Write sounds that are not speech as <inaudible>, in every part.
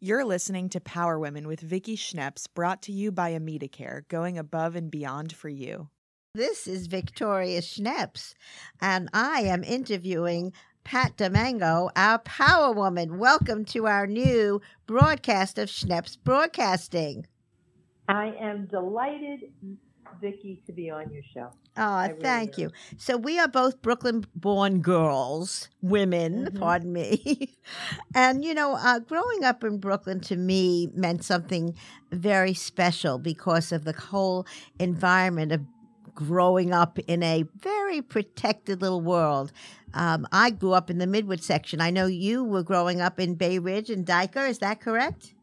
You're listening to Power Women with Vicki Schneps, brought to you by AmitaCare, going above and beyond for you. This is Victoria Schneps, and I am interviewing Pat DiMango, our Power Woman. Welcome to our new broadcast of Schneps Broadcasting. I am delighted, Vicki, to be on your show. Oh, really thank am. you. So we are both Brooklyn-born girls, women, Mhm. pardon me. <laughs> and you know, uh, growing up in Brooklyn to me meant something very special because of the whole environment of growing up in a very protected little world. Um, I grew up in the Midwood section. I know you were growing up in Bay Ridge and Dyker. Is that correct?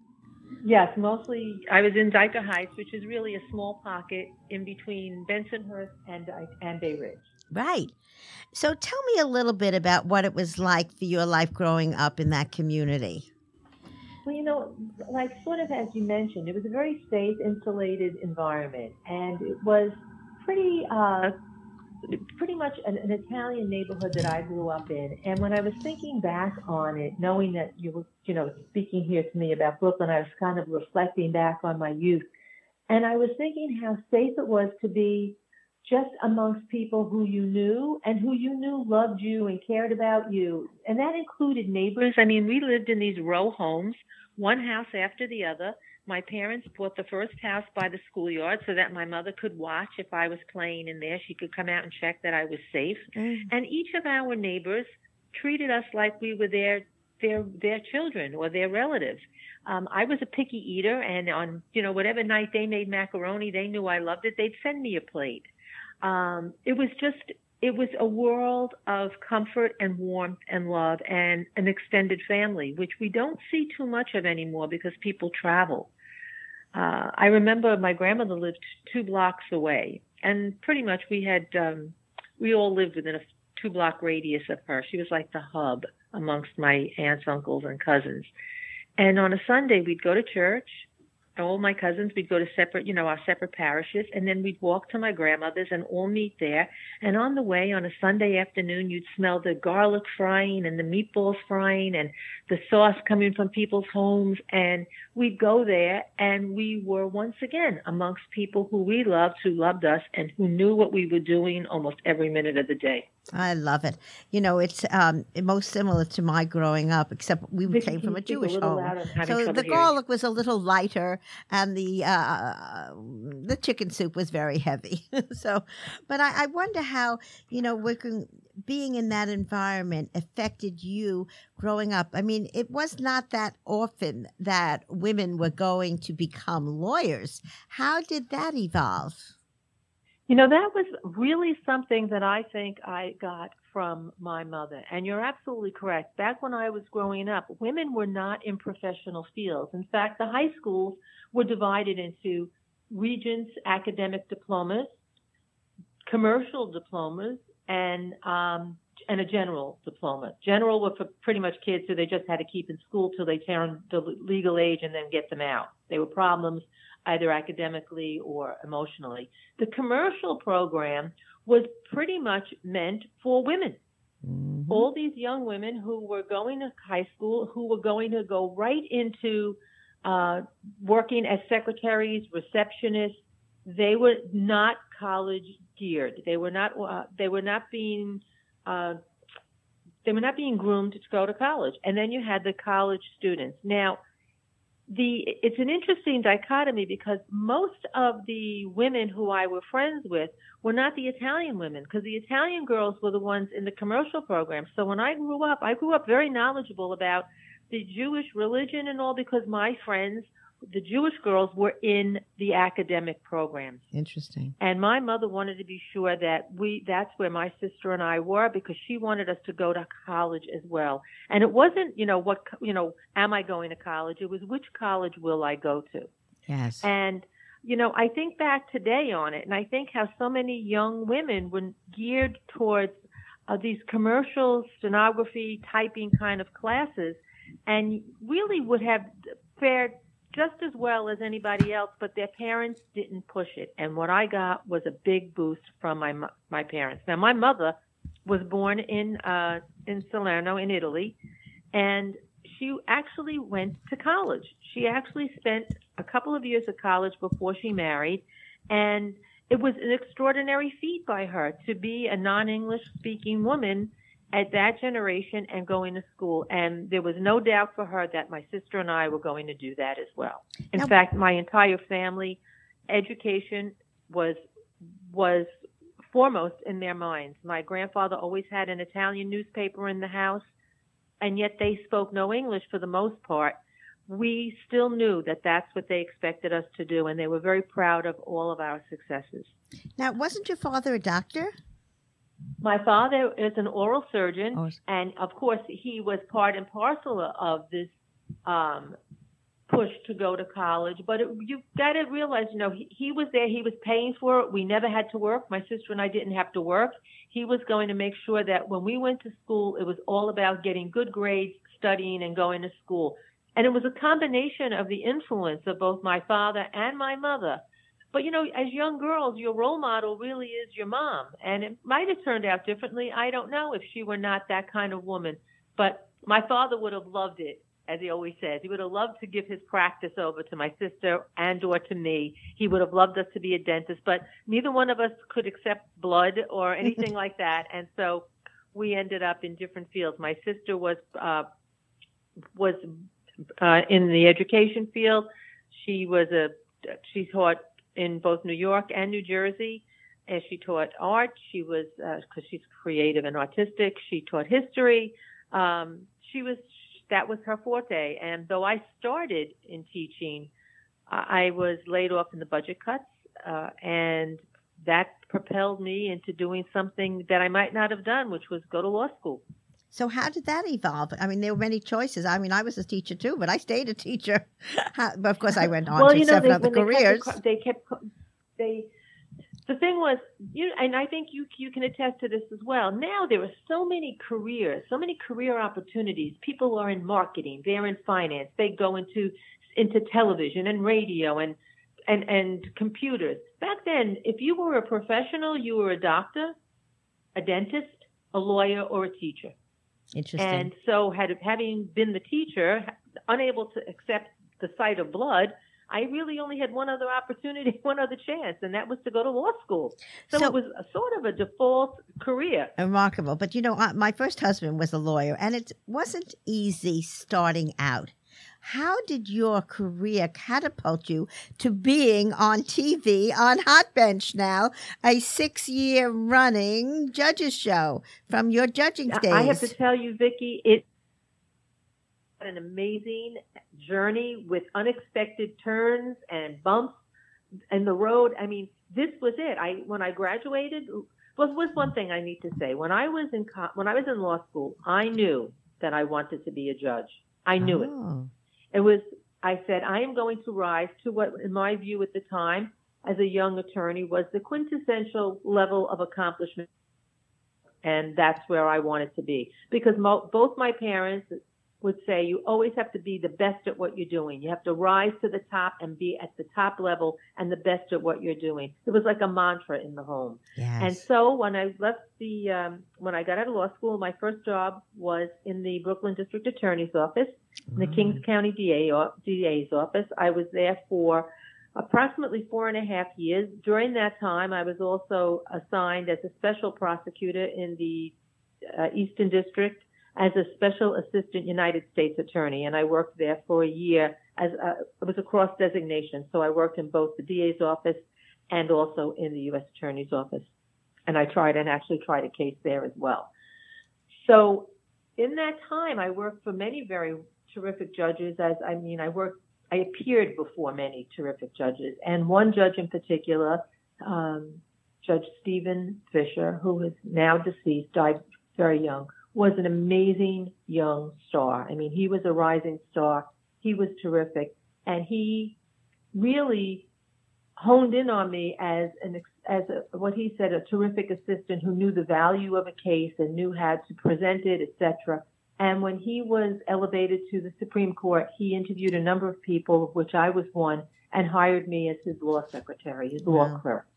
Yes, mostly I was in Dyker Heights, which is really a small pocket in between Bensonhurst and and Bay Ridge. Right. So tell me a little bit about what it was like for your life growing up in that community. Well, you know, like sort of as you mentioned, it was a very safe, insulated environment, and it was pretty, uh, pretty much an, an Italian neighborhood that I grew up in. And when I was thinking back on it, knowing that you were, you know, speaking here to me about Brooklyn, I was kind of reflecting back on my youth, and I was thinking how safe it was to be just amongst people who you knew and who you knew loved you and cared about you. And that included neighbors. I mean, we lived in these row homes, one house after the other. My parents bought the first house by the schoolyard so that my mother could watch if I was playing in there. She could come out and check that I was safe. And each of our neighbors treated us like we were their their their children or their relatives. Um, I was a picky eater, and on you know whatever night they made macaroni, they knew I loved it. They'd send me a plate. Um, it was just it was a world of comfort and warmth and love and an extended family, which we don't see too much of anymore because people travel. Uh, I remember my grandmother lived two blocks away, and pretty much we had um, we all lived within a two block radius of her. She was like the hub amongst my aunts, uncles, and cousins. And on a Sunday, we'd go to church. All my cousins, we'd go to separate, you know, our separate parishes, and then we'd walk to my grandmother's and all meet there. And on the way, on a Sunday afternoon, you'd smell the garlic frying and the meatballs frying and the sauce coming from people's homes. And we'd go there, and we were once again amongst people who we loved, who loved us, and who knew what we were doing almost every minute of the day. I love it. You know, it's um, most similar to my growing up, except we came from a Jewish little home. louder? I'm having So the garlic was a little lighter, and the uh, the chicken soup was very heavy. <laughs> so, but I, I wonder how you know working, being in that environment affected you growing up. I mean, it was not that often that women were going to become lawyers. How did that evolve? You know, that was really something that I think I got from my mother. And you're absolutely correct. Back when I was growing up, women were not in professional fields. In fact, the high schools were divided into regents academic diplomas, commercial diplomas, and um, and a general diploma. General were for pretty much kids who they just had to keep in school till they turned the legal age and then get them out. They were problems either academically or emotionally. The commercial program was pretty much meant for women. All these young women who were going to high school, who were going to go right into uh, working as secretaries, receptionists. They were not college geared. They were not. Uh, they were not being. Uh, they were not being groomed to go to college. And then you had the college students. Now, the it's an interesting dichotomy because most of the women who I were friends with were not the Italian women because the Italian girls were the ones in the commercial program. So when I grew up, I grew up very knowledgeable about the Jewish religion and all because my friends, the Jewish girls, were in the academic programs. Interesting. And my mother wanted to be sure that we that's where my sister and I were because she wanted us to go to college as well. And it wasn't, you know, what you know, am I going to college? It was which college will I go to? Yes. And you know, I think back today on it, and I think how so many young women were geared towards uh, these commercial stenography typing kind of classes, and really would have fared just as well as anybody else, but their parents didn't push it. And what I got was a big boost from my my parents. Now, my mother was born in uh, in Salerno in Italy, and she actually went to college. She actually spent a couple of years at college before she married, and it was an extraordinary feat by her to be a non-English speaking woman at that generation and going to school. And there was no doubt for her that my sister and I were going to do that as well. In Now- fact, my entire family education was was foremost in their minds. My grandfather always had an Italian newspaper in the house, and yet they spoke no English for the most part. We still knew that that's what they expected us to do, and they were very proud of all of our successes. Now, wasn't your father a doctor? My father is an oral surgeon, Or- and of course, he was part and parcel of this um, push to go to college. But it, you've got to realize, you know, he, he was there, he was paying for it. We never had to work. My sister and I didn't have to work. He was going to make sure that when we went to school, it was all about getting good grades, studying, and going to school. And it was a combination of the influence of both my father and my mother. But you know, as young girls, your role model really is your mom. And it might have turned out differently. I don't know if she were not that kind of woman. But my father would have loved it, as he always says. He would have loved to give his practice over to my sister and or to me. He would have loved us to be a dentist, but neither one of us could accept blood or <laughs> anything like that. And so we ended up in different fields. My sister was uh, was uh, in the education field. She was a she taught in both New York and New Jersey, and she taught art. She was because she's creative and artistic. She taught history. Um, she was that was her forte. And though I started in teaching, I was laid off in the budget cuts, uh, and that propelled me into doing something that I might not have done, which was go to law school. So how did that evolve? I mean, there were many choices. I mean, I was a teacher too, but I stayed a teacher. <laughs> But of course, I went on well, to you know, seven they, other careers. They kept, they kept they. The thing was, you and I think you you can attest to this as well. Now there are so many careers, so many career opportunities. People are in marketing, they're in finance, they go into into television and radio and and and computers. Back then, if you were a professional, you were a doctor, a dentist, a lawyer, or a teacher. Interesting. And so, had having been the teacher, unable to accept the sight of blood, I really only had one other opportunity, <laughs> one other chance, and that was to go to law school. So, So- it was a sort of a default career. Remarkable. But you know, my first husband was a lawyer, and it wasn't easy starting out. How did your career catapult you to being on TV on Hot Bench now, a six year running judges show from your judging days? I have to tell you, Vicki, it an amazing journey with unexpected turns and bumps in the road. I mean, this was it. I when I graduated, was was one thing I need to say. When I was in co- when I was in law school, I knew that I wanted to be a judge. I knew. Oh. It was, I said, I am going to rise to what, in my view at the time, as a young attorney, was the quintessential level of accomplishment. And that's where I wanted to be. Because mo- both my parents would say, you always have to be the best at what you're doing. You have to rise to the top and be at the top level and the best at what you're doing. It was like a mantra in the home. Yes. And so when I left the, um, when I got out of law school, my first job was in the Brooklyn District Attorney's Office, in the Kings County DA, o- DA's office. I was there for approximately four and a half years. During that time, I was also assigned as a special prosecutor in the uh, Eastern District as a special assistant United States attorney, and I worked there for a year as a, it was a cross designation. So I worked in both the DA's office and also in the U.S. Attorney's office, and I tried and actually tried a case there as well. So in that time, I worked for many very terrific judges. As I mean, I worked, I appeared before many terrific judges, and one judge in particular, um, Judge Stephen Fisher, who is now deceased, died very young, was an amazing young star. I mean, he was a rising star. He was terrific, and he really honed in on me as an ex- as a, what he said a terrific assistant who knew the value of a case and knew how to present it, etc. And when he was elevated to the Supreme Court, he interviewed a number of people, of which I was one, and hired me as his law secretary, his law clerk.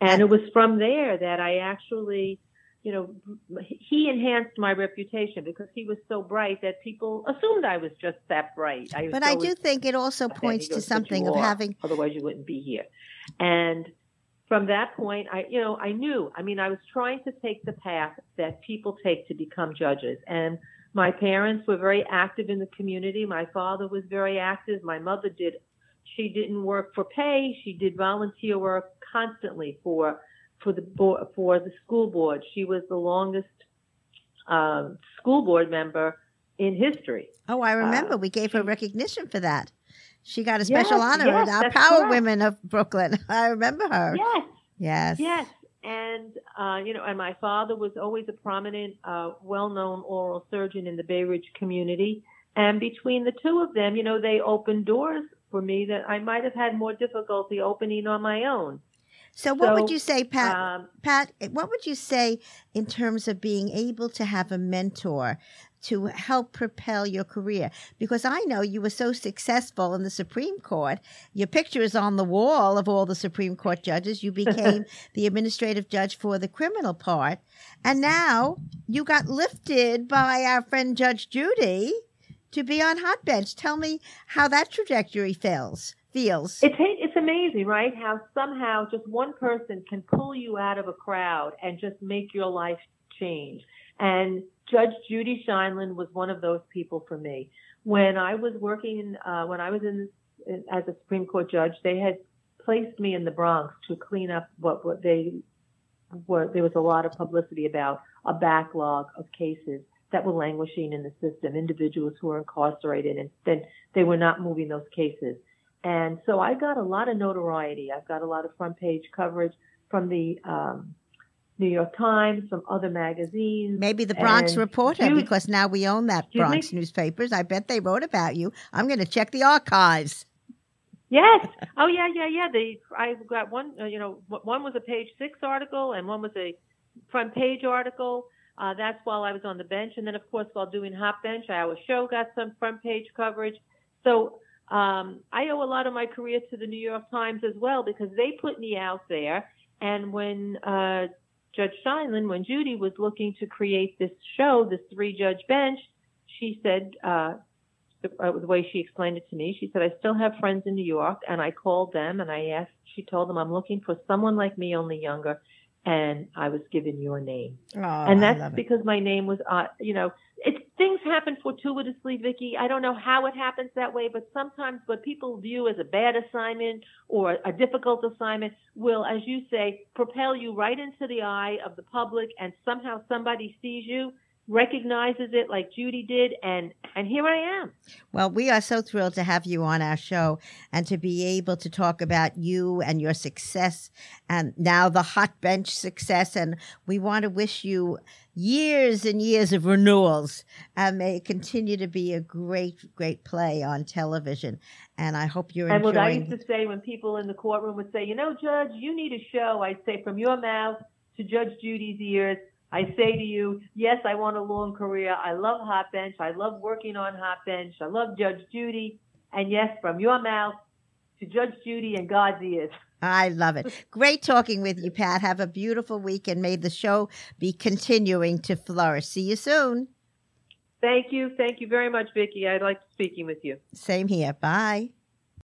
And it was from there that I actually you know, he enhanced my reputation because he was so bright that people assumed I was just that bright. I but I do think it also points to something of having. Otherwise, you wouldn't be here. And from that point, I, you know, I knew. I mean, I was trying to take the path that people take to become judges, and my parents were very active in the community. My father was very active. My mother did. She didn't work for pay. She did volunteer work constantly for for the board, for the school board. She was the longest um, school board member in history. Oh, I remember. Uh, we gave her recognition for that. She got a special yes, honor yes, our Power correct. Women of Brooklyn. <laughs> I remember her. Yes. Yes. Yes. And uh, you know, and my father was always a prominent, uh, well-known oral surgeon in the Bay Ridge community. And between the two of them, you know, they opened doors for me that I might have had more difficulty opening on my own. So, what so, would you say, Pat? Um, Pat, what would you say in terms of being able to have a mentor to help propel your career? Because I know you were so successful in the Supreme Court. Your picture is on the wall of all the Supreme Court judges. You became <laughs> the administrative judge for the criminal part. And now you got lifted by our friend Judge Judy to be on hot bench. Tell me how that trajectory feels. Feels. It's amazing, right? How somehow just one person can pull you out of a crowd and just make your life change. And Judge Judy Sheindlin was one of those people for me. When I was working, uh, when I was in, in as a Supreme Court judge, they had placed me in the Bronx to clean up what, what they were. There was a lot of publicity about a backlog of cases that were languishing in the system, individuals who were incarcerated, and then they were not moving those cases. And so I got a lot of notoriety. I've got a lot of front page coverage from the um, New York Times, from other magazines. Maybe the Bronx Reporter, because now we own that Bronx me? newspapers. I bet they wrote about you. I'm going to check the archives. Yes. Oh, yeah, yeah, yeah. They, I got one. Uh, you know, one was a page six article, and one was a front page article. Uh, that's while I was on the bench, and then of course while doing hot bench, our show got some front page coverage. So um, I owe a lot of my career to the New York Times as well because they put me out there. And when uh, Judge Sheindlin, when Judy was looking to create this show, this three judge bench, she said, uh, the, uh, the way she explained it to me, she said, I still have friends in New York. And I called them and I asked, she told them, I'm looking for someone like me, only younger. And I was given your name. Oh, and that's because my name was, uh, you know, it's things happen fortuitously, Vicki. I don't know how it happens that way, but sometimes what people view as a bad assignment or a difficult assignment will, as you say, propel you right into the eye of the public, and somehow somebody sees you recognizes it like Judy did and and here I am. Well, we are so thrilled to have you on our show and to be able to talk about you and your success and now the hot bench success and we want to wish you years and years of renewals and may it continue to be a great great play on television and I hope you're and enjoying And what I used to say when people in the courtroom would say, "You know, judge, you need a show." I'd say from your mouth to Judge Judy's ears, I say to you, yes, I want a long career. I love Hot Bench. I love working on Hot Bench. I love Judge Judy. And yes, from your mouth to Judge Judy and God's ears. I love it. Great talking with you, Pat. Have a beautiful week and may the show be continuing to flourish. See you soon. Thank you. Thank you very much, Vicki. I liked speaking with you. Same here. Bye.